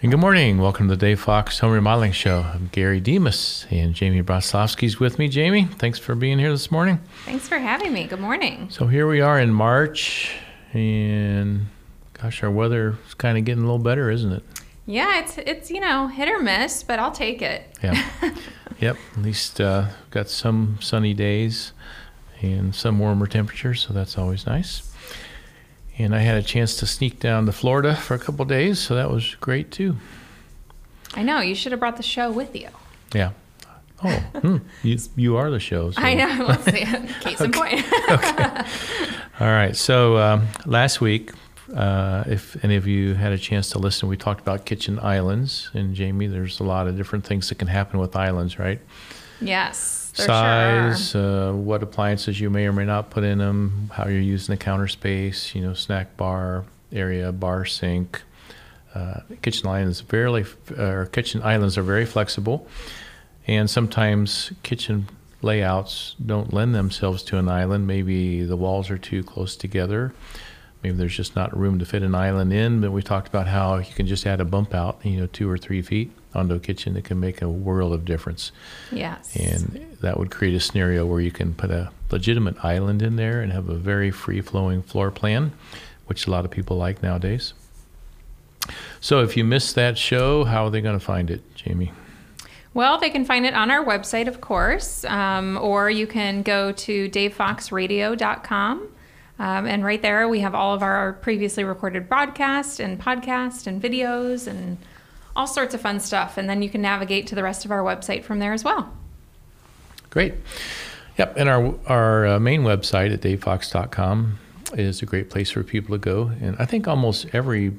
And good morning. Welcome to the Dave Fox Home Remodeling Show. I'm Gary Demas and Jamie Broslowski's with me. Jamie, thanks for being here this morning. Thanks for having me. Good morning. So here we are in March, and gosh, our weather is kind of getting a little better, isn't it? Yeah, it's it's you know hit or miss, but I'll take it. Yeah. yep. At least uh, got some sunny days and some warmer temperatures, so that's always nice. And I had a chance to sneak down to Florida for a couple days, so that was great too. I know you should have brought the show with you. Yeah. Oh, hmm. you, you are the show. So. I know. Let's see. Case in point. okay. All right. So um, last week, uh, if any of you had a chance to listen, we talked about kitchen islands. And Jamie, there's a lot of different things that can happen with islands, right? Yes. Size, sure uh, what appliances you may or may not put in them, how you're using the counter space, you know, snack bar area, bar sink. Uh, kitchen islands very, uh, kitchen islands are very flexible, and sometimes kitchen layouts don't lend themselves to an island. Maybe the walls are too close together. Maybe there's just not room to fit an island in. But we talked about how you can just add a bump out, you know, two or three feet onto a kitchen. that can make a world of difference. Yes. And that would create a scenario where you can put a legitimate island in there and have a very free flowing floor plan, which a lot of people like nowadays. So if you missed that show, how are they going to find it, Jamie? Well, they can find it on our website, of course, um, or you can go to davefoxradio.com. Um, and right there, we have all of our previously recorded broadcasts and podcasts and videos and all sorts of fun stuff. And then you can navigate to the rest of our website from there as well. Great. Yep. And our, our uh, main website at davefox.com is a great place for people to go. And I think almost every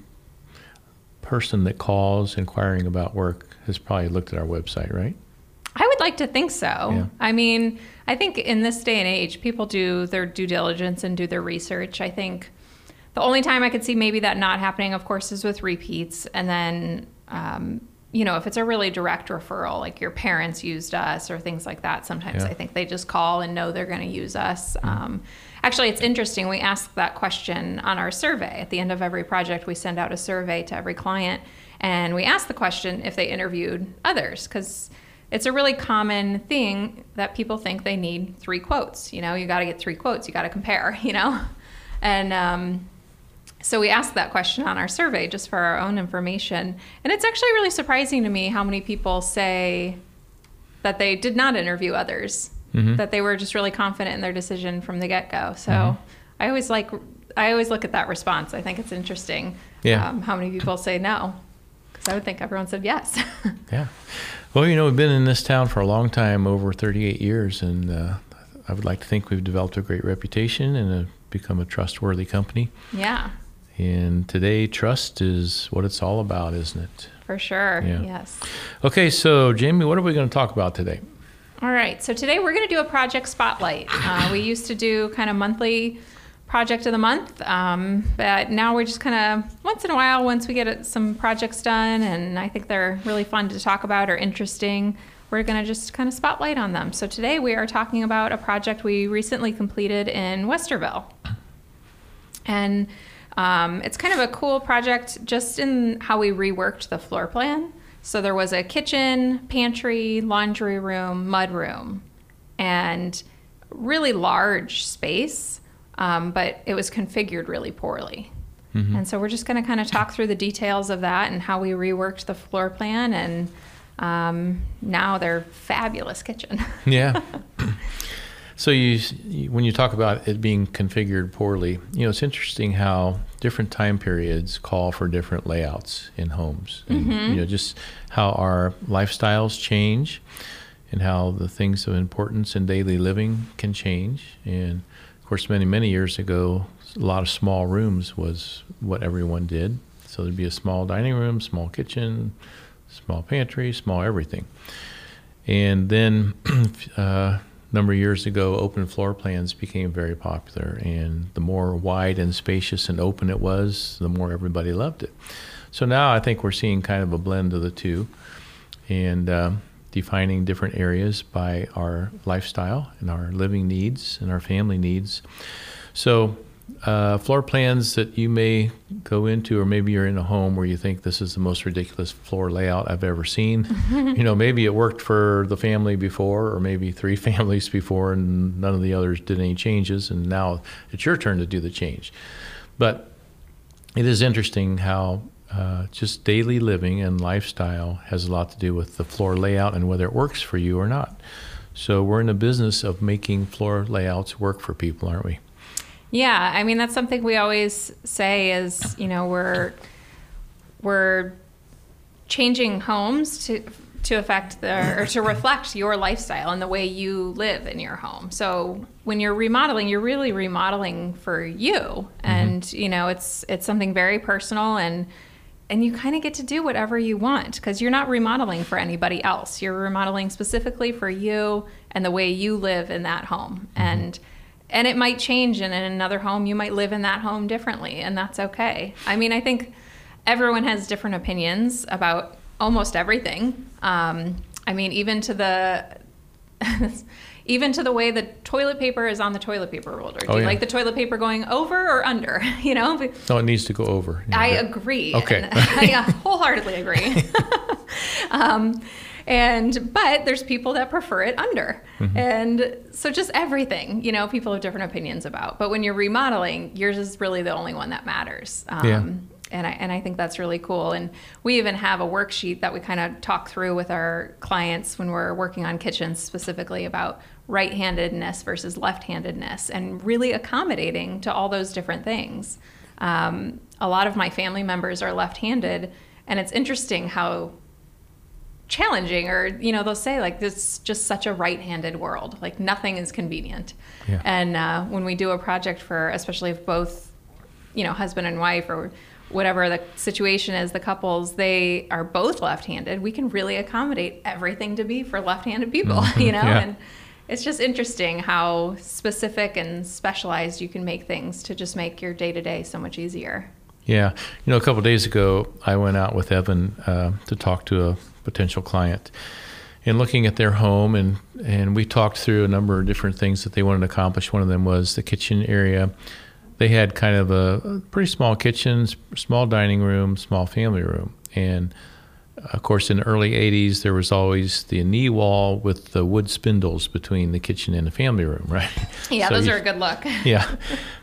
person that calls inquiring about work has probably looked at our website, right? I would like to think so. Yeah. I mean, I think in this day and age, people do their due diligence and do their research. I think the only time I could see maybe that not happening, of course, is with repeats. And then, um, you know, if it's a really direct referral, like your parents used us or things like that, sometimes yeah. I think they just call and know they're going to use us. Mm-hmm. Um, actually, it's interesting. We ask that question on our survey. At the end of every project, we send out a survey to every client. And we ask the question if they interviewed others, because it's a really common thing that people think they need three quotes. You know, you got to get three quotes, you got to compare, you know? And um, so we asked that question on our survey just for our own information. And it's actually really surprising to me how many people say that they did not interview others, mm-hmm. that they were just really confident in their decision from the get go. So mm-hmm. I always like, I always look at that response. I think it's interesting yeah. Um, how many people say no. Because I would think everyone said yes. yeah. Well, you know, we've been in this town for a long time, over 38 years, and uh, I would like to think we've developed a great reputation and a, become a trustworthy company. Yeah. And today, trust is what it's all about, isn't it? For sure. Yeah. Yes. Okay, so Jamie, what are we going to talk about today? All right. So today we're going to do a project spotlight. Uh, we used to do kind of monthly project of the month. Um, but now we're just kind of once in a while, once we get some projects done, and I think they're really fun to talk about or interesting, we're going to just kind of spotlight on them. So today we are talking about a project we recently completed in Westerville. And um, it's kind of a cool project just in how we reworked the floor plan. So there was a kitchen, pantry, laundry room, mud room, and really large space um, but it was configured really poorly. Mm-hmm. And so we're just going to kind of talk through the details of that and how we reworked the floor plan. And um, now they're fabulous kitchen. yeah. So you, when you talk about it being configured poorly, you know it's interesting how different time periods call for different layouts in homes, and mm-hmm. you know just how our lifestyles change, and how the things of importance in daily living can change, and of course, many, many years ago, a lot of small rooms was what everyone did. So there'd be a small dining room, small kitchen, small pantry, small everything. And then uh, number of years ago, open floor plans became very popular. And the more wide and spacious and open it was, the more everybody loved it. So now I think we're seeing kind of a blend of the two. And um, defining different areas by our lifestyle and our living needs and our family needs. So, uh, floor plans that you may go into, or maybe you're in a home where you think this is the most ridiculous floor layout I've ever seen. you know, maybe it worked for the family before, or maybe three families before, and none of the others did any changes, and now it's your turn to do the change. But it is interesting how uh, just daily living and lifestyle has a lot to do with the floor layout and whether it works for you or not. So we're in the business of making floor layouts work for people, aren't we? Yeah, I mean that's something we always say is, you know, we're we're changing homes to to affect the or to reflect your lifestyle and the way you live in your home. So when you're remodeling, you're really remodeling for you, mm-hmm. and you know it's it's something very personal and and you kind of get to do whatever you want because you're not remodeling for anybody else. You're remodeling specifically for you and the way you live in that home. Mm-hmm. And and it might change and in another home you might live in that home differently and that's okay. I mean, I think everyone has different opinions about almost everything. Um, I mean, even to the even to the way the toilet paper is on the toilet paper roller. Do oh, you yeah. like the toilet paper going over or under? You know? No, it needs to go over. I agree. Okay. I wholeheartedly agree. um, and but there's people that prefer it under mm-hmm. and so just everything you know people have different opinions about but when you're remodeling yours is really the only one that matters um, yeah and I, and I think that's really cool. And we even have a worksheet that we kind of talk through with our clients when we're working on kitchens specifically about right handedness versus left handedness and really accommodating to all those different things. Um, a lot of my family members are left handed, and it's interesting how challenging or you know they'll say like this is just such a right-handed world like nothing is convenient yeah. and uh, when we do a project for especially if both you know husband and wife or whatever the situation is, the couples, they are both left handed, we can really accommodate everything to be for left handed people, mm-hmm. you know? Yeah. And it's just interesting how specific and specialized you can make things to just make your day to day so much easier. Yeah. You know, a couple days ago, I went out with Evan uh, to talk to a potential client. And looking at their home and and we talked through a number of different things that they wanted to accomplish. One of them was the kitchen area. They had kind of a pretty small kitchen, small dining room, small family room. And of course, in the early 80s, there was always the knee wall with the wood spindles between the kitchen and the family room, right? Yeah, so those you, are a good look. yeah.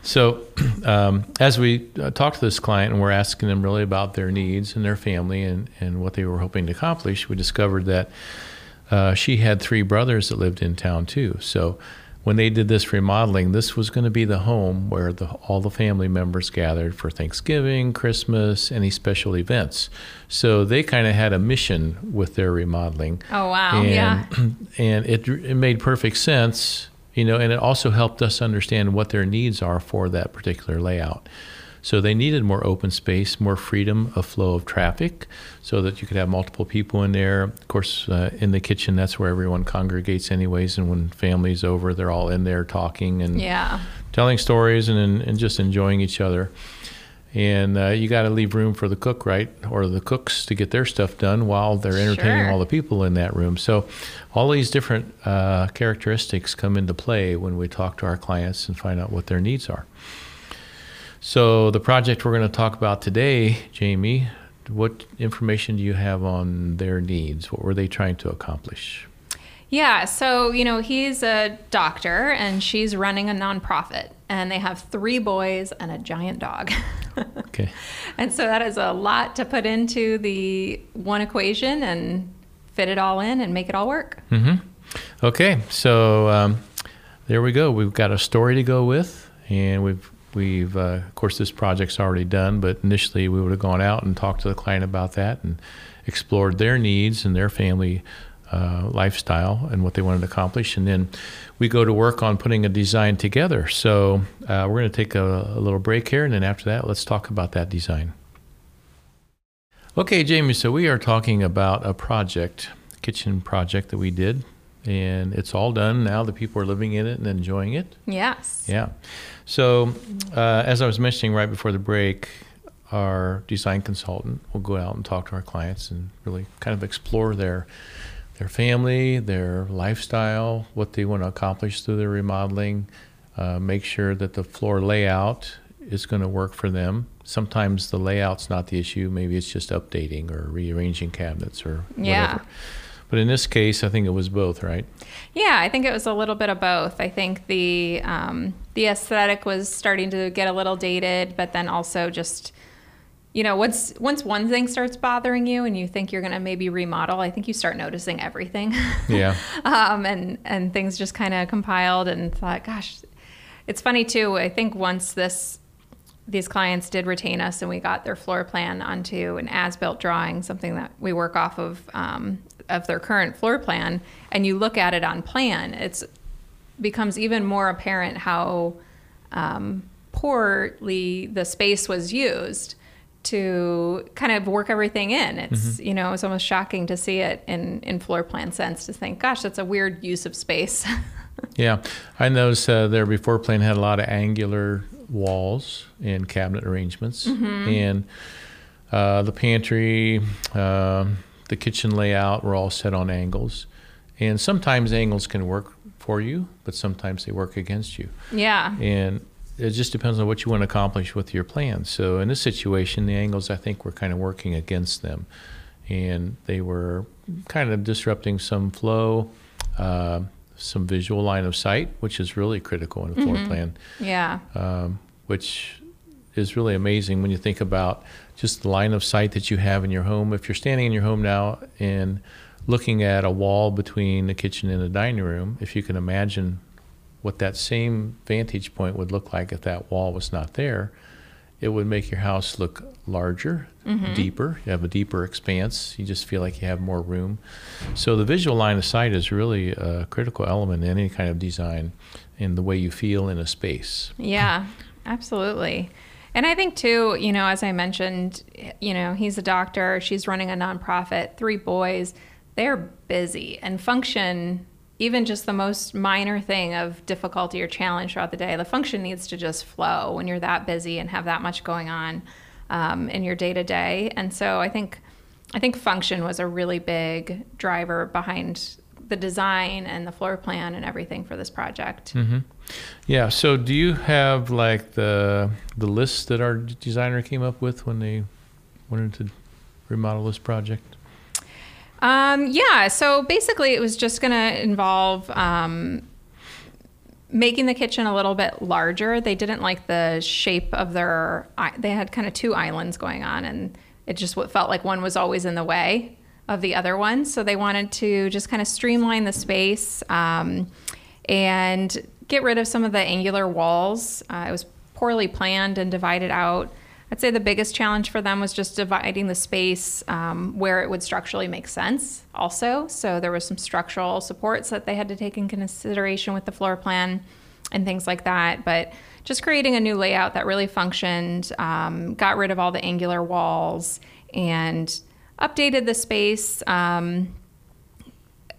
So um, as we uh, talked to this client and we're asking them really about their needs and their family and, and what they were hoping to accomplish, we discovered that uh, she had three brothers that lived in town too. So when they did this remodeling, this was going to be the home where the, all the family members gathered for Thanksgiving, Christmas, any special events. So they kind of had a mission with their remodeling. Oh wow! And, yeah, and it it made perfect sense, you know, and it also helped us understand what their needs are for that particular layout. So they needed more open space, more freedom of flow of traffic, so that you could have multiple people in there. Of course, uh, in the kitchen, that's where everyone congregates, anyways. And when family's over, they're all in there talking and yeah. telling stories and, and just enjoying each other. And uh, you got to leave room for the cook, right, or the cooks to get their stuff done while they're entertaining sure. all the people in that room. So, all these different uh, characteristics come into play when we talk to our clients and find out what their needs are. So, the project we're going to talk about today, Jamie, what information do you have on their needs? What were they trying to accomplish? Yeah, so, you know, he's a doctor and she's running a nonprofit, and they have three boys and a giant dog. okay. And so that is a lot to put into the one equation and fit it all in and make it all work. Mm-hmm. Okay, so um, there we go. We've got a story to go with, and we've We've, uh, of course, this project's already done, but initially we would have gone out and talked to the client about that and explored their needs and their family uh, lifestyle and what they wanted to accomplish. And then we go to work on putting a design together. So uh, we're going to take a, a, little break here, and then after that, let's talk about that design. Okay, Jamie, so we are talking about a project, kitchen project that we did, and it's all done now. The people are living in it and enjoying it. Yes. Yeah. So, uh, as I was mentioning right before the break, our design consultant will go out and talk to our clients and really kind of explore their their family, their lifestyle, what they want to accomplish through their remodeling, uh, make sure that the floor layout is going to work for them. Sometimes the layout's not the issue. Maybe it's just updating or rearranging cabinets or yeah. whatever. But in this case, I think it was both, right? Yeah, I think it was a little bit of both. I think the um, the aesthetic was starting to get a little dated, but then also just you know, once once one thing starts bothering you and you think you're going to maybe remodel, I think you start noticing everything. Yeah. um, and and things just kind of compiled and thought, gosh, it's funny too. I think once this these clients did retain us and we got their floor plan onto an as-built drawing, something that we work off of um, of their current floor plan, and you look at it on plan, it's becomes even more apparent how um, poorly the space was used to kind of work everything in. It's mm-hmm. you know it's almost shocking to see it in in floor plan sense to think, gosh, that's a weird use of space. yeah, I noticed uh, their before plan had a lot of angular walls and cabinet arrangements, mm-hmm. and uh, the pantry, uh, the kitchen layout were all set on angles. And sometimes angles can work for you, but sometimes they work against you. Yeah. And it just depends on what you want to accomplish with your plan. So in this situation, the angles I think were kind of working against them, and they were kind of disrupting some flow, uh, some visual line of sight, which is really critical in a floor mm-hmm. plan. Yeah. Um, which is really amazing when you think about just the line of sight that you have in your home. If you're standing in your home now and looking at a wall between the kitchen and the dining room, if you can imagine what that same vantage point would look like if that wall was not there, it would make your house look larger, mm-hmm. deeper. You have a deeper expanse. You just feel like you have more room. So the visual line of sight is really a critical element in any kind of design in the way you feel in a space. Yeah, absolutely. And I think too, you know, as I mentioned, you know, he's a doctor, she's running a nonprofit, three boys, they're busy and function even just the most minor thing of difficulty or challenge throughout the day, the function needs to just flow when you're that busy and have that much going on um, in your day to day. And so I think I think function was a really big driver behind the design and the floor plan and everything for this project. Mm-hmm. Yeah. So do you have like the the list that our designer came up with when they wanted to remodel this project? Um, yeah. So basically, it was just going to involve um, making the kitchen a little bit larger. They didn't like the shape of their. They had kind of two islands going on, and it just felt like one was always in the way of the other one. So they wanted to just kind of streamline the space um, and get rid of some of the angular walls. Uh, it was poorly planned and divided out. I'd say the biggest challenge for them was just dividing the space um, where it would structurally make sense, also. So there was some structural supports that they had to take in consideration with the floor plan and things like that. But just creating a new layout that really functioned, um, got rid of all the angular walls, and updated the space. Um,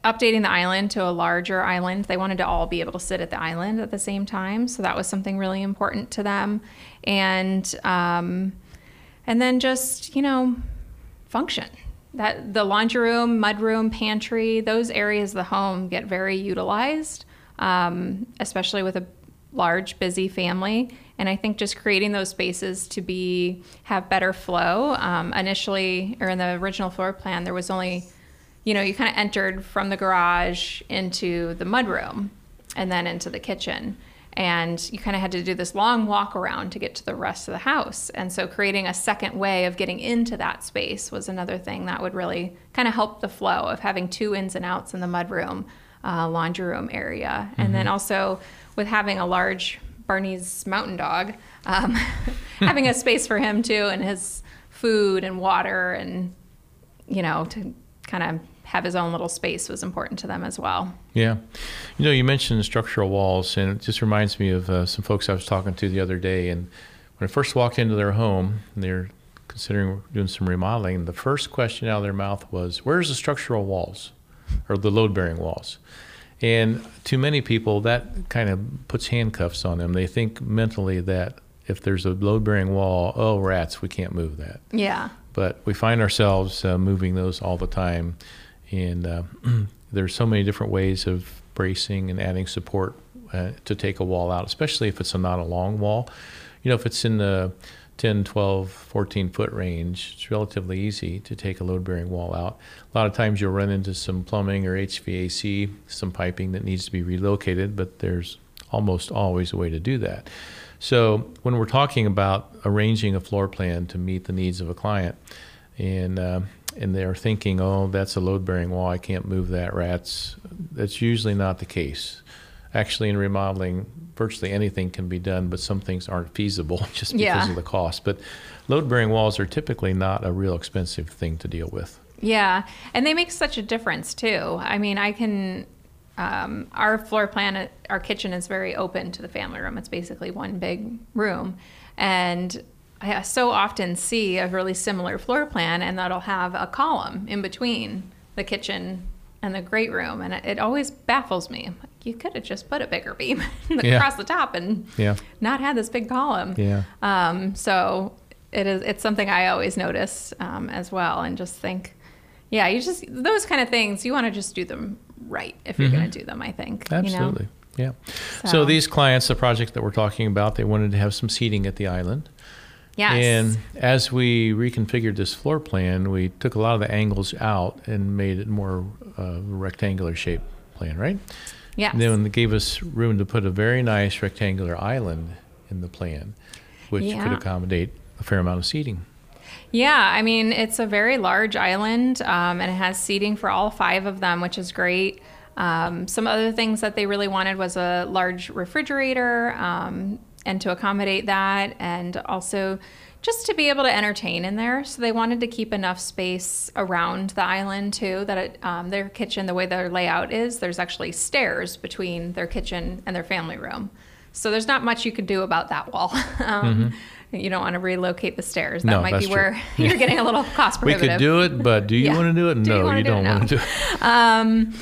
updating the island to a larger island. They wanted to all be able to sit at the island at the same time, so that was something really important to them. And um, and then just you know function. That the laundry room, mud room, pantry, those areas of the home get very utilized, um, especially with a large, busy family. And I think just creating those spaces to be have better flow. Um, initially, or in the original floor plan, there was only you know, you kind of entered from the garage into the mudroom and then into the kitchen. And you kind of had to do this long walk around to get to the rest of the house. And so creating a second way of getting into that space was another thing that would really kind of help the flow of having two ins and outs in the mudroom, uh, laundry room area. Mm-hmm. And then mm-hmm. also with having a large Bernese mountain dog, um, having a space for him too and his food and water and, you know, to kind of have his own little space was important to them as well. Yeah. You know, you mentioned structural walls, and it just reminds me of uh, some folks I was talking to the other day. And when I first walked into their home, and they're considering doing some remodeling, the first question out of their mouth was, Where's the structural walls or the load bearing walls? And to many people, that kind of puts handcuffs on them. They think mentally that if there's a load bearing wall, oh, rats, we can't move that. Yeah. But we find ourselves uh, moving those all the time and uh, there's so many different ways of bracing and adding support uh, to take a wall out, especially if it's a, not a long wall. you know, if it's in the 10, 12, 14 foot range, it's relatively easy to take a load bearing wall out. A lot of times you'll run into some plumbing or HVAC, some piping that needs to be relocated, but there's almost always a way to do that. So when we're talking about arranging a floor plan to meet the needs of a client, and uh, and they're thinking, oh, that's a load bearing wall, I can't move that, rats. That's usually not the case. Actually, in remodeling, virtually anything can be done, but some things aren't feasible just because yeah. of the cost. But load bearing walls are typically not a real expensive thing to deal with. Yeah, and they make such a difference too. I mean, I can. Um, our floor plan, our kitchen is very open to the family room. It's basically one big room, and I so often see a really similar floor plan, and that'll have a column in between the kitchen and the great room, and it always baffles me. You could have just put a bigger beam yeah. across the top and yeah. not had this big column. Yeah. Um, so it is. It's something I always notice um, as well, and just think, yeah, you just those kind of things. You want to just do them right if you're mm-hmm. going to do them. I think. Absolutely. You know? Yeah. So. so these clients, the project that we're talking about, they wanted to have some seating at the island. Yes. And as we reconfigured this floor plan, we took a lot of the angles out and made it more uh, rectangular shape plan, right? Yes. And then it gave us room to put a very nice rectangular island in the plan, which yeah. could accommodate a fair amount of seating. Yeah, I mean, it's a very large island um, and it has seating for all five of them, which is great. Um, some other things that they really wanted was a large refrigerator, um, and to accommodate that and also just to be able to entertain in there. So they wanted to keep enough space around the island too. That it, um, their kitchen, the way their layout is, there's actually stairs between their kitchen and their family room. So there's not much you could do about that wall. um, mm-hmm. You don't want to relocate the stairs. That no, might be where you're getting a little cost prohibitive. we could do it, but do you yeah. want to do it? Do no, you, you do not want to do it. Um,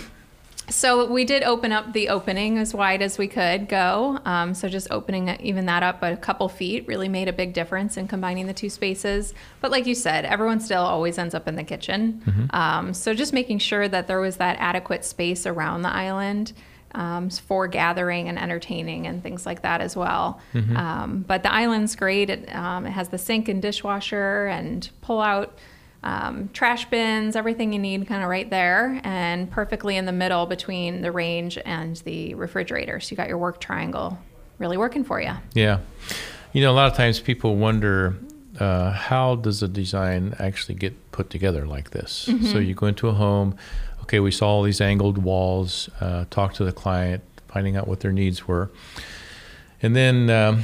so we did open up the opening as wide as we could go. Um, so just opening even that up a couple feet really made a big difference in combining the two spaces. But like you said, everyone still always ends up in the kitchen. Mm-hmm. Um, so just making sure that there was that adequate space around the island. Um, for gathering and entertaining and things like that as well. Mm-hmm. Um, but the island's great. It, um, it has the sink and dishwasher and pull out um, trash bins, everything you need kind of right there, and perfectly in the middle between the range and the refrigerator. So you got your work triangle really working for you. Yeah. You know, a lot of times people wonder uh, how does a design actually get put together like this? Mm-hmm. So you go into a home, okay, we saw all these angled walls, uh, talk to the client, finding out what their needs were. And then um,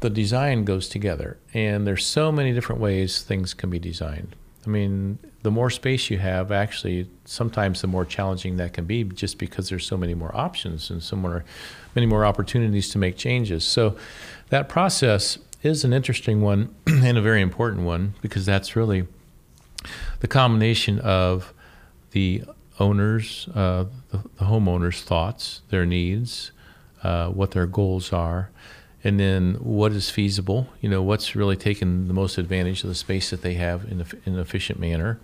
the design goes together. And there's so many different ways things can be designed. I mean, the more space you have, actually, sometimes the more challenging that can be, just because there's so many more options and so more, many more opportunities to make changes. So, that process is an interesting one and a very important one because that's really the combination of the owners, uh, the, the homeowners' thoughts, their needs, uh, what their goals are, and then what is feasible you know what's really taking the most advantage of the space that they have in, a, in an efficient manner.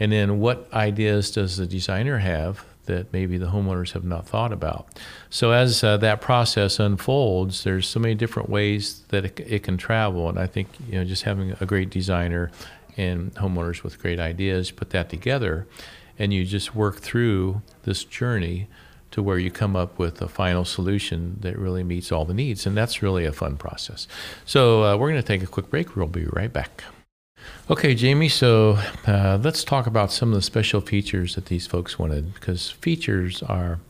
And then what ideas does the designer have that maybe the homeowners have not thought about? So as uh, that process unfolds there's so many different ways that it, it can travel and i think you know just having a great designer and homeowners with great ideas put that together and you just work through this journey to where you come up with a final solution that really meets all the needs. And that's really a fun process. So uh, we're going to take a quick break. We'll be right back. Okay, Jamie, so uh, let's talk about some of the special features that these folks wanted because features are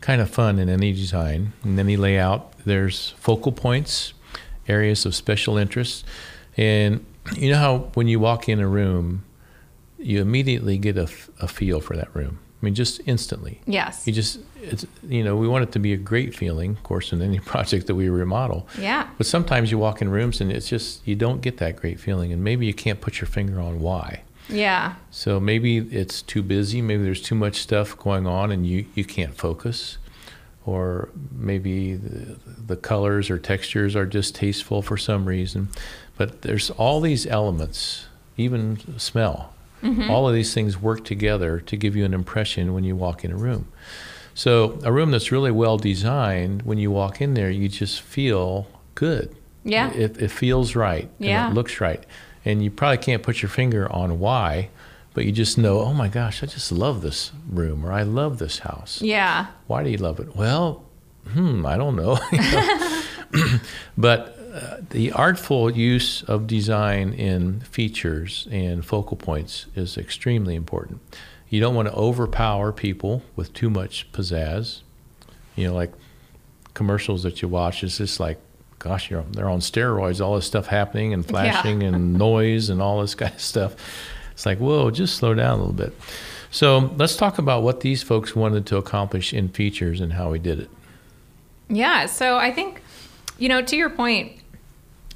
kind of fun in any design, in any layout. There's focal points, areas of special interest. And you know how when you walk in a room, you immediately get a, a feel for that room. I mean, just instantly. Yes. You just, it's, you know, we want it to be a great feeling, of course, in any project that we remodel. Yeah. But sometimes you walk in rooms and it's just, you don't get that great feeling. And maybe you can't put your finger on why. Yeah. So maybe it's too busy. Maybe there's too much stuff going on and you, you can't focus. Or maybe the, the colors or textures are distasteful for some reason. But there's all these elements, even smell Mm-hmm. All of these things work together to give you an impression when you walk in a room. So, a room that's really well designed, when you walk in there, you just feel good. Yeah. It, it feels right. Yeah. it looks right. And you probably can't put your finger on why, but you just know, oh my gosh, I just love this room or I love this house. Yeah. Why do you love it? Well, hmm, I don't know. but uh, the artful use of design in features and focal points is extremely important. You don't want to overpower people with too much pizzazz. You know, like commercials that you watch, it's just like, gosh, you're, they're on steroids, all this stuff happening and flashing yeah. and noise and all this kind of stuff. It's like, whoa, just slow down a little bit. So let's talk about what these folks wanted to accomplish in features and how we did it. Yeah, so I think, you know, to your point,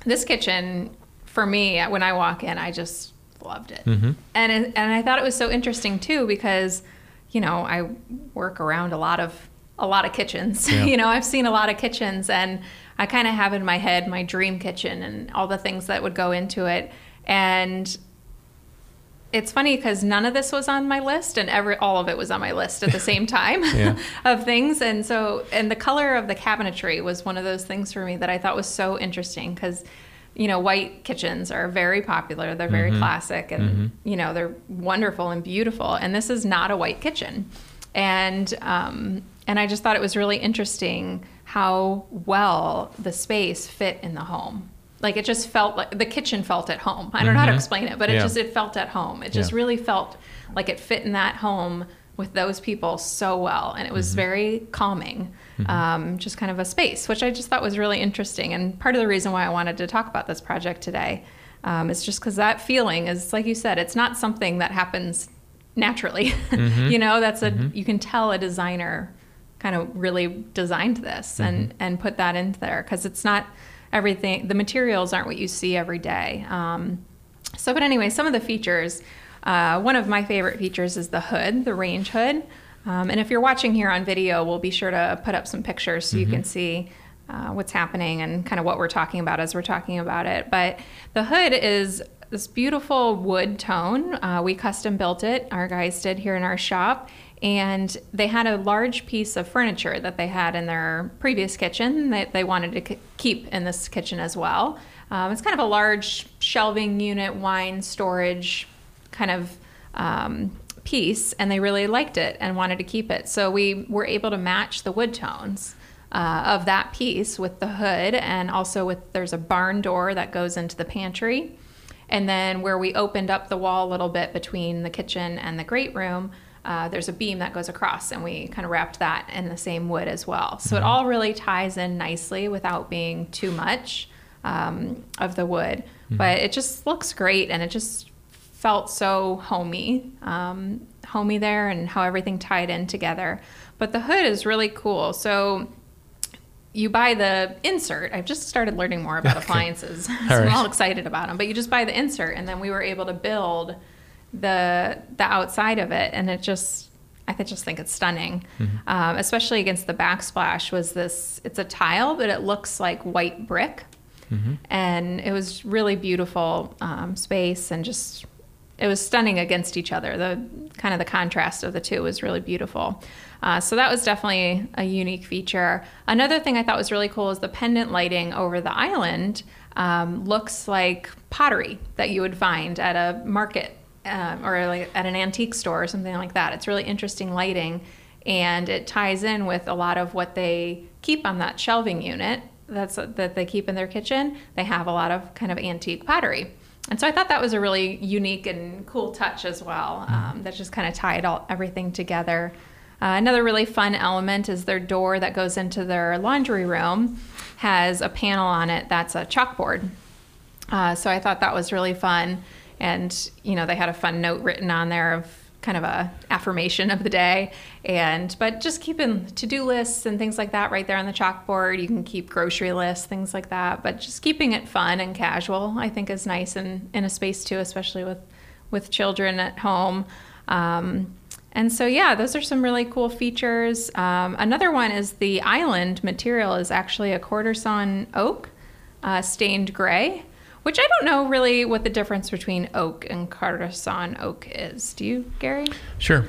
this kitchen for me, when I walk in, I just loved it. Mm-hmm. And and I thought it was so interesting too because, you know, I work around a lot of a lot of kitchens. Yeah. you know, I've seen a lot of kitchens and I kind of have in my head my dream kitchen and all the things that would go into it. And it's funny because none of this was on my list and every all of it was on my list at the same time of things. And so and the color of the cabinetry was one of those things for me that i thought was so interesting because you know white kitchens are very popular they're very mm-hmm. classic and mm-hmm. you know they're wonderful and beautiful. And this is not a white kitchen. And um, and i just thought it was really interesting how well the space fit in the home like it just felt like the kitchen felt at home. I don't mm-hmm. know how to mm-hmm. explain it, but it yeah. just it felt at home. It just yeah. really felt like it fit in that home with those people so well, and it was mm-hmm. very calming. Mm-hmm. Um, just kind of a space, which I just thought was really interesting, and part of the reason why I wanted to talk about this project today um, is just because that feeling is, like you said, it's not something that happens naturally. Mm-hmm. you know, that's a mm-hmm. you can tell a designer kind of really designed this and and put that into there because it's not everything the materials aren't what you see every day. Um, so but anyway some of the features uh, one of my favorite features is the hood the range hood. Um, and if you're watching here on video we'll be sure to put up some pictures so mm-hmm. you can see uh, what's happening and kind of what we're talking about as we're talking about it. But the hood is this beautiful wood tone. Uh, we custom built it our guys did here in our shop and they had a large piece of furniture that they had in their previous kitchen that they wanted to keep in this kitchen as well. Um, it's kind of a large shelving unit, wine storage kind of um, piece, and they really liked it and wanted to keep it. So we were able to match the wood tones. Uh, of that piece with the hood, and also with there's a barn door that goes into the pantry. And then where we opened up the wall a little bit between the kitchen and the great room, uh, there's a beam that goes across, and we kind of wrapped that in the same wood as well. So mm-hmm. it all really ties in nicely without being too much um, of the wood. Mm-hmm. But it just looks great, and it just felt so homey, um, homey there, and how everything tied in together. But the hood is really cool. So you buy the insert. I've just started learning more about okay. appliances, so right. I'm all excited about them. But you just buy the insert, and then we were able to build the the outside of it, and it just I just think it's stunning, mm-hmm. um, especially against the backsplash. Was this? It's a tile, but it looks like white brick, mm-hmm. and it was really beautiful um, space, and just it was stunning against each other. The kind of the contrast of the two was really beautiful. Uh, so that was definitely a unique feature. Another thing I thought was really cool is the pendant lighting over the island um, looks like pottery that you would find at a market um, or like at an antique store or something like that. It's really interesting lighting, and it ties in with a lot of what they keep on that shelving unit that's that they keep in their kitchen. They have a lot of kind of antique pottery. And so I thought that was a really unique and cool touch as well. Mm-hmm. Um, that just kind of tied all everything together. Uh, another really fun element is their door that goes into their laundry room has a panel on it that's a chalkboard. Uh, so I thought that was really fun and you know they had a fun note written on there of kind of a affirmation of the day. And but just keeping to-do lists and things like that right there on the chalkboard. You can keep grocery lists things like that. But just keeping it fun and casual i think is nice in, in a space too especially with with children at home. Um, and so yeah those are some really cool features. Um, another one is the island material is actually a quarter sawn oak uh, stained gray which I don't know really what the difference between oak and sawn oak is. Do you, Gary? Sure.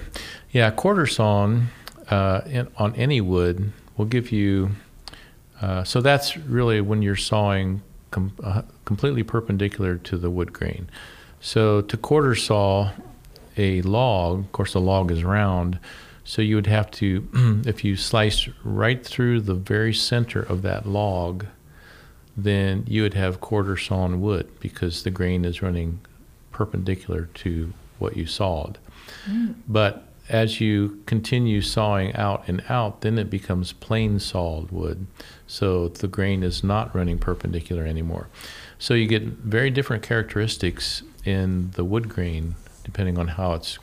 Yeah, quarter sawn uh, on any wood will give you. Uh, so that's really when you're sawing com- uh, completely perpendicular to the wood grain. So to quarter saw a log, of course, the log is round. So you would have to, if you slice right through the very center of that log, then you would have quarter sawn wood because the grain is running perpendicular to what you sawed. Mm. But as you continue sawing out and out, then it becomes plain sawed wood. So the grain is not running perpendicular anymore. So you get very different characteristics in the wood grain depending on how it's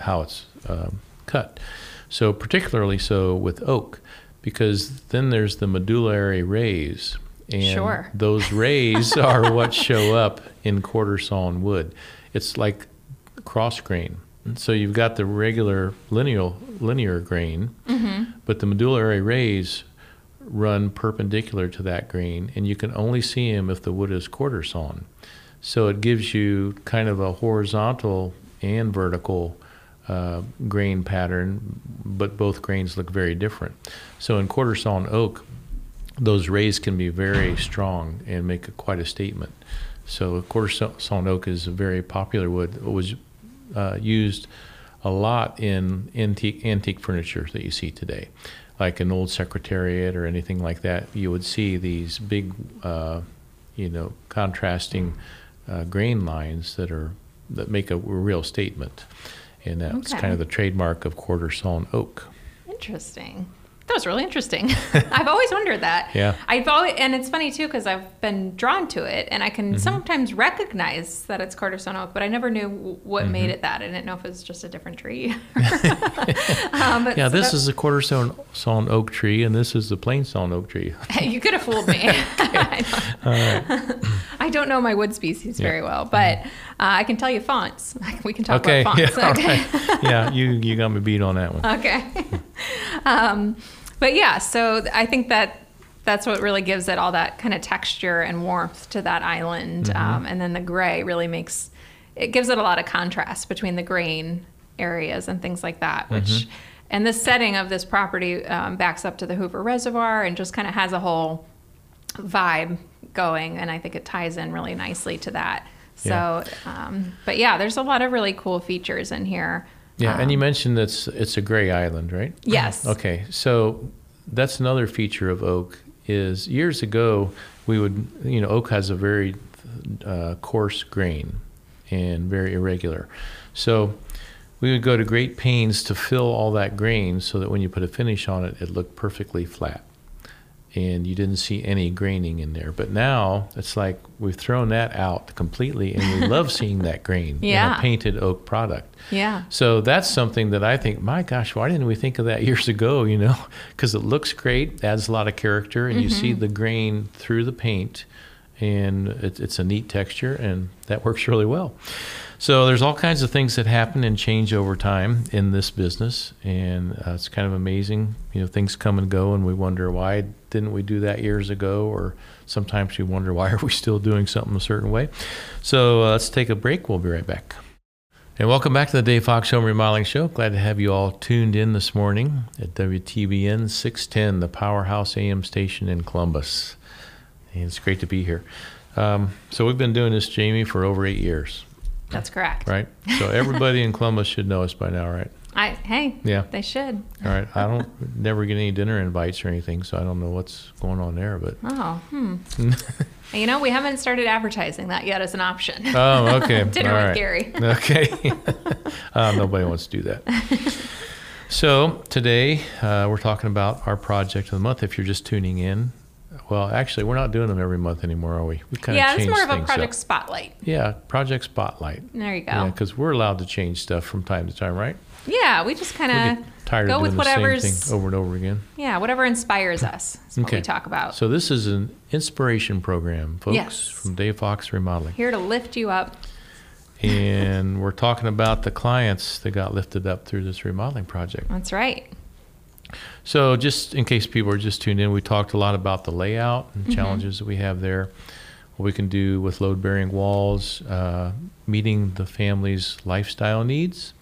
how it's um, cut. So particularly so with oak, because then there's the medullary rays, and sure. those rays are what show up in quarter sawn wood. It's like cross grain. So you've got the regular linear linear grain, mm-hmm. but the medullary rays run perpendicular to that grain, and you can only see them if the wood is quarter sawn. So it gives you kind of a horizontal and vertical uh, grain pattern, but both grains look very different. So in quarter sawn oak, those rays can be very strong and make a, quite a statement. So quarter sawn oak is a very popular wood. It was uh, used a lot in antique, antique furniture that you see today, like an old secretariat or anything like that. You would see these big, uh, you know, contrasting uh, grain lines that are that make a real statement, and that's okay. kind of the trademark of quarter sawn oak. Interesting. That was really interesting. I've always wondered that. Yeah. I've always, and it's funny too because I've been drawn to it, and I can mm-hmm. sometimes recognize that it's quarter sawn oak, but I never knew what mm-hmm. made it that. I didn't know if it was just a different tree. um, yeah, so this is a quarter sawn, sawn oak tree, and this is the plain sawn oak tree. you could have fooled me. I, don't, I don't know my wood species yeah. very well, but mm-hmm. uh, I can tell you fonts. We can talk okay. about fonts. Yeah, okay. yeah, you you got me beat on that one. Okay. Um, but yeah, so I think that that's what really gives it all that kind of texture and warmth to that island. Mm-hmm. Um, and then the gray really makes it gives it a lot of contrast between the grain areas and things like that, which. Mm-hmm. And the setting of this property um, backs up to the Hoover Reservoir and just kind of has a whole vibe going. And I think it ties in really nicely to that. So, yeah. Um, but yeah, there's a lot of really cool features in here. Yeah, um, and you um, mentioned that's it's a gray island, right? Yes. Okay, so that's another feature of oak. Is years ago we would you know oak has a very uh, coarse grain and very irregular, so we would go to great pains to fill all that grain so that when you put a finish on it, it looked perfectly flat and you didn't see any graining in there. But now it's like we've thrown that out completely, and we love seeing that grain yeah. in a painted oak product. Yeah. So that's something that I think, my gosh, why didn't we think of that years ago? You know, because it looks great, adds a lot of character, and mm-hmm. you see mm-hmm. the grain through the paint, and it, it's a neat texture, and that works really well. So there's all kinds of things that happen and change over time in this business, and uh, it's kind of amazing. You know, things come and go, and we wonder why didn't we do that years ago, or sometimes you wonder why are we still doing something a certain way. So uh, let's take a break. We'll be right back. And welcome back to the Dave Fox Home Remodeling Show. Glad to have you all tuned in this morning at WTVN 610, the powerhouse AM station in Columbus. And it's great to be here. Um, so we've been doing this, Jamie, for over eight years. That's correct. Right. So everybody in Columbus should know us by now, right? I hey. Yeah. They should. All right. I don't never get any dinner invites or anything, so I don't know what's going on there. But oh, hmm. you know, we haven't started advertising that yet as an option. Oh, okay. dinner All with Gary. okay. uh, nobody wants to do that. So today uh, we're talking about our project of the month. If you're just tuning in, well, actually, we're not doing them every month anymore, are we? We kind yeah, of it's more of a project up. spotlight. Yeah, project spotlight. There you go. Yeah, because we're allowed to change stuff from time to time, right? Yeah, we just kind of tired go of doing with whatever's the same thing over and over again. Yeah, whatever inspires us. That's okay. what we talk about. So this is an inspiration program, folks, yes. from Dave Fox Remodeling. Here to lift you up. and we're talking about the clients that got lifted up through this remodeling project. That's right. So, just in case people are just tuned in, we talked a lot about the layout and mm-hmm. challenges that we have there, what we can do with load bearing walls, uh, meeting the family's lifestyle needs,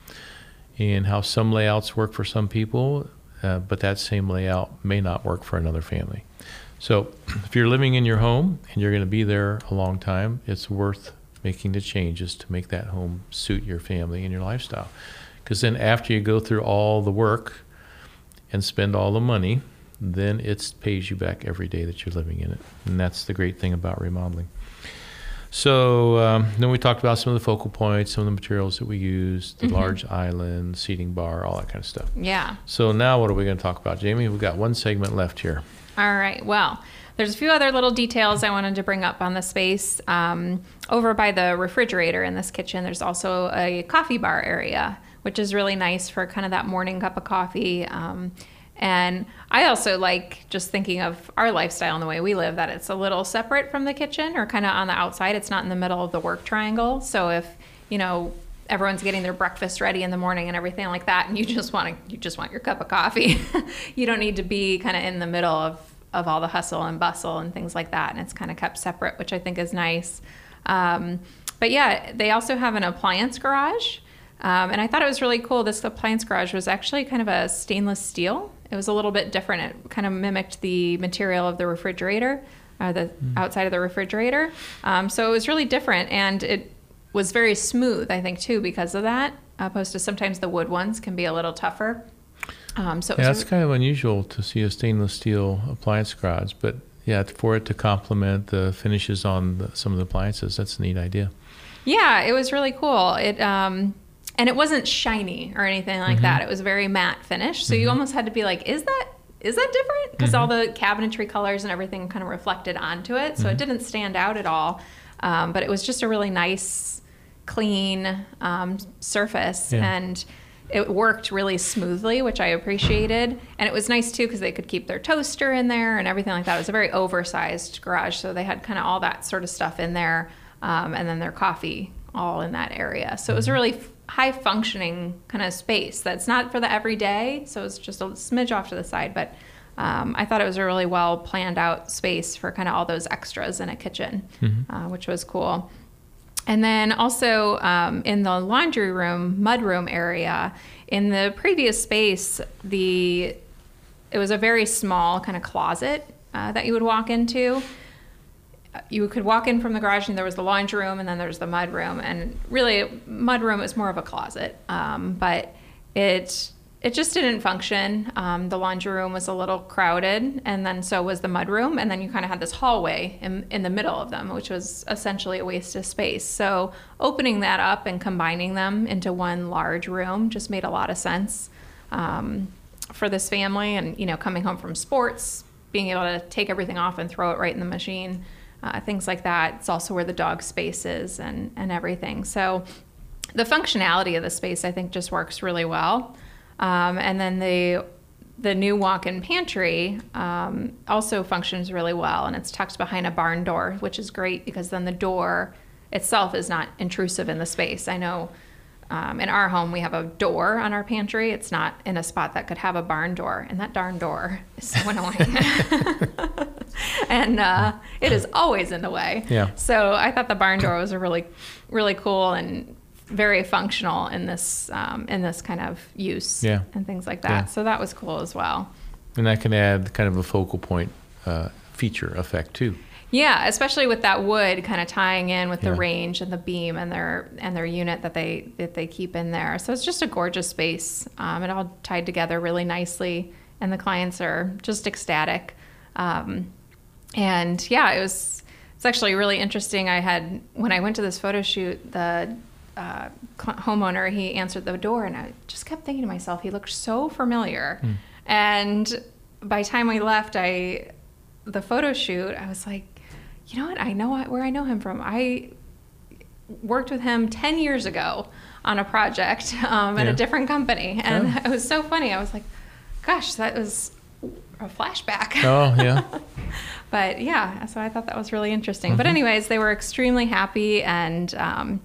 and how some layouts work for some people, uh, but that same layout may not work for another family. So, if you're living in your home and you're going to be there a long time, it's worth making the changes to make that home suit your family and your lifestyle. Because then, after you go through all the work and spend all the money, then it pays you back every day that you're living in it. And that's the great thing about remodeling. So um, then we talked about some of the focal points, some of the materials that we use, the mm-hmm. large island, seating bar, all that kind of stuff. Yeah. So now what are we going to talk about, Jamie? We've got one segment left here. All right. Well, there's a few other little details I wanted to bring up on the space. Um, over by the refrigerator in this kitchen, there's also a coffee bar area, which is really nice for kind of that morning cup of coffee. Um, and I also like just thinking of our lifestyle and the way we live that it's a little separate from the kitchen or kind of on the outside. It's not in the middle of the work triangle. So if, you know, everyone's getting their breakfast ready in the morning and everything like that and you just want to you just want your cup of coffee, you don't need to be kind of in the middle of of all the hustle and bustle and things like that. And it's kind of kept separate, which I think is nice. Um, but yeah, they also have an appliance garage. Um, and I thought it was really cool. This appliance garage was actually kind of a stainless steel it was a little bit different. It kind of mimicked the material of the refrigerator, uh, the mm. outside of the refrigerator. Um, so it was really different, and it was very smooth. I think too because of that, opposed to sometimes the wood ones can be a little tougher. Um, so yeah, it's kind of unusual to see a stainless steel appliance garage, but yeah, for it to complement the finishes on the, some of the appliances, that's a neat idea. Yeah, it was really cool. It um, and it wasn't shiny or anything like mm-hmm. that. It was very matte finish. So mm-hmm. you almost had to be like, is that is that different? Because mm-hmm. all the cabinetry colors and everything kind of reflected onto it, so it mm-hmm. didn't stand out at all. Um, but it was just a really nice, clean um, surface, yeah. and it worked really smoothly, which I appreciated. And it was nice too because they could keep their toaster in there and everything like that. It was a very oversized garage, so they had kind of all that sort of stuff in there, um, and then their coffee all in that area. So it was really high functioning kind of space that's not for the everyday. So it's just a smidge off to the side, but um, I thought it was a really well planned out space for kind of all those extras in a kitchen, mm-hmm. uh, which was cool. And then also um, in the laundry room, mudroom area, in the previous space, the it was a very small kind of closet uh, that you would walk into you could walk in from the garage and there was the laundry room and then there's the mud room. And really mud room is more of a closet um, but it it just didn't function. Um, the laundry room was a little crowded and then so was the mud room. And then you kind of had this hallway in, in the middle of them which was essentially a waste of space. So opening that up and combining them into one large room just made a lot of sense um, for this family. And you know coming home from sports being able to take everything off and throw it right in the machine uh, things like that. It's also where the dog space is and, and everything. So the functionality of the space, I think, just works really well. Um, and then the the new walk-in pantry um, also functions really well, and it's tucked behind a barn door, which is great because then the door itself is not intrusive in the space. I know um, in our home, we have a door on our pantry. It's not in a spot that could have a barn door, and that darn door is so annoying. and uh, it is always in the way. Yeah. So I thought the barn door was a really, really cool and very functional in this um, in this kind of use yeah. and things like that. Yeah. So that was cool as well. And that can add kind of a focal point uh, feature effect too. Yeah, especially with that wood kind of tying in with yeah. the range and the beam and their and their unit that they that they keep in there. So it's just a gorgeous space. Um, it all tied together really nicely, and the clients are just ecstatic. Um, and yeah, it was it's actually really interesting. I had when I went to this photo shoot, the uh, homeowner he answered the door, and I just kept thinking to myself, he looked so familiar. Mm. And by the time we left, I the photo shoot, I was like, you know what? I know where I know him from. I worked with him 10 years ago on a project um, at yeah. a different company. And oh. it was so funny. I was like, gosh, that was a flashback. Oh, yeah. but yeah, so I thought that was really interesting. Mm-hmm. But, anyways, they were extremely happy and um,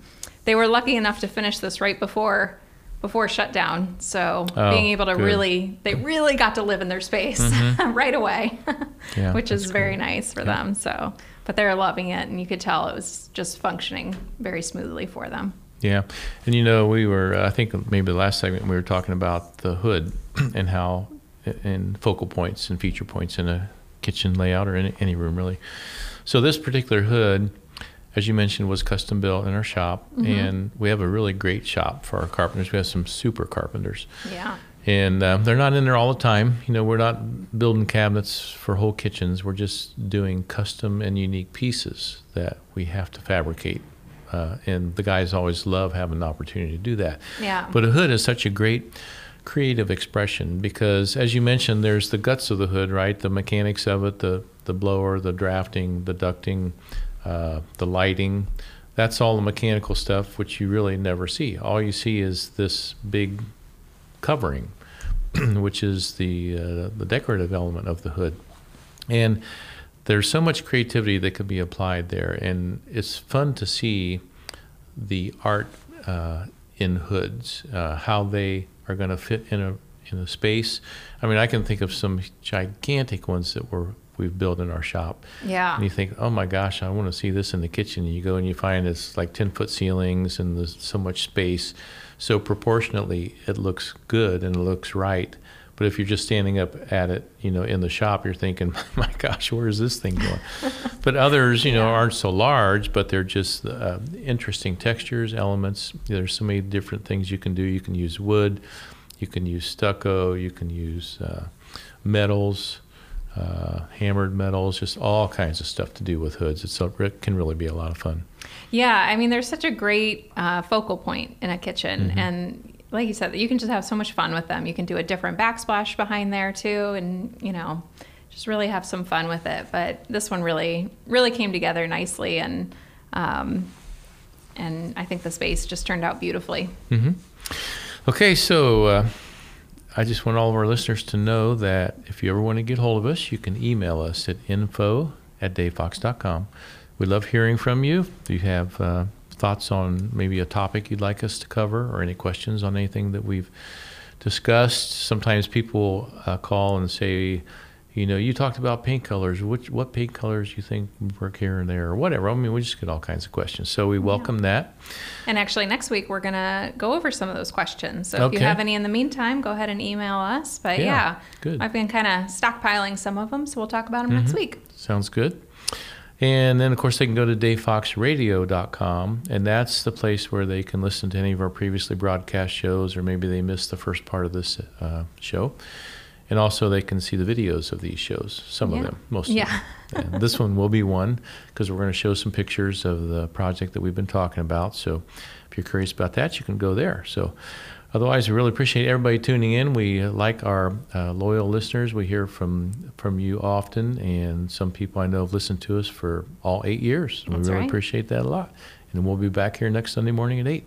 they were lucky enough to finish this right before before shutdown. So oh, being able to good. really, they really got to live in their space mm-hmm. right away, yeah, which is very cool. nice for yeah. them. So but they were loving it, and you could tell it was just functioning very smoothly for them. Yeah, and you know, we were I think maybe the last segment we were talking about the hood and how in focal points and feature points in a kitchen layout or any, any room really. So this particular hood, as you mentioned, was custom built in our shop, mm-hmm. and we have a really great shop for our carpenters. We have some super carpenters. Yeah. And uh, they're not in there all the time. You know, we're not building cabinets for whole kitchens. We're just doing custom and unique pieces that we have to fabricate. Uh, and the guys always love having the opportunity to do that. Yeah. But a hood is such a great creative expression because, as you mentioned, there's the guts of the hood, right? The mechanics of it, the the blower, the drafting, the ducting, uh, the lighting. That's all the mechanical stuff, which you really never see. All you see is this big covering, which is the uh, the decorative element of the hood, and there's so much creativity that could be applied there, and it's fun to see the art uh, in hoods, uh, how they are going to fit in a in a space. I mean, I can think of some gigantic ones that were we've built in our shop. Yeah. And you think, oh my gosh, I want to see this in the kitchen. And you go and you find it's like 10 foot ceilings and there's so much space. So proportionately, it looks good and it looks right. But if you're just standing up at it, you know, in the shop, you're thinking, my gosh, where is this thing going? but others, you know, yeah. aren't so large, but they're just uh, interesting textures, elements. There's so many different things you can do. You can use wood, you can use stucco, you can use uh, metals uh, hammered metals, just all kinds of stuff to do with hoods. It's, it can really be a lot of fun. Yeah, I mean, there's such a great uh, focal point in a kitchen, mm-hmm. and like you said, you can just have so much fun with them. You can do a different backsplash behind there too, and you know, just really have some fun with it. But this one really, really came together nicely, and um, and I think the space just turned out beautifully. Mm-hmm. Okay, so. Uh, I just want all of our listeners to know that if you ever want to get hold of us, you can email us at info at davefox.com. We love hearing from you. If you have uh, thoughts on maybe a topic you'd like us to cover or any questions on anything that we've discussed, sometimes people uh, call and say, you know, you talked about paint colors. Which what paint colors you think work here and there, or whatever. I mean, we just get all kinds of questions. So we welcome yeah. that. And actually, next week we're gonna go over some of those questions. So okay. if you have any in the meantime, go ahead and email us. But yeah, yeah good. I've been kind of stockpiling some of them, so we'll talk about them mm-hmm. next week. Sounds good. And then, of course, they can go to davefoxradio.com, and that's the place where they can listen to any of our previously broadcast shows, or maybe they missed the first part of this uh, show and also they can see the videos of these shows some yeah. of them most yeah. of them this one will be one because we're going to show some pictures of the project that we've been talking about so if you're curious about that you can go there so otherwise we really appreciate everybody tuning in. We like our uh, loyal listeners. We hear from from you often and some people i know have listened to us for all eight years. That's we really right. appreciate that a lot. And we'll be back here next sunday morning at 8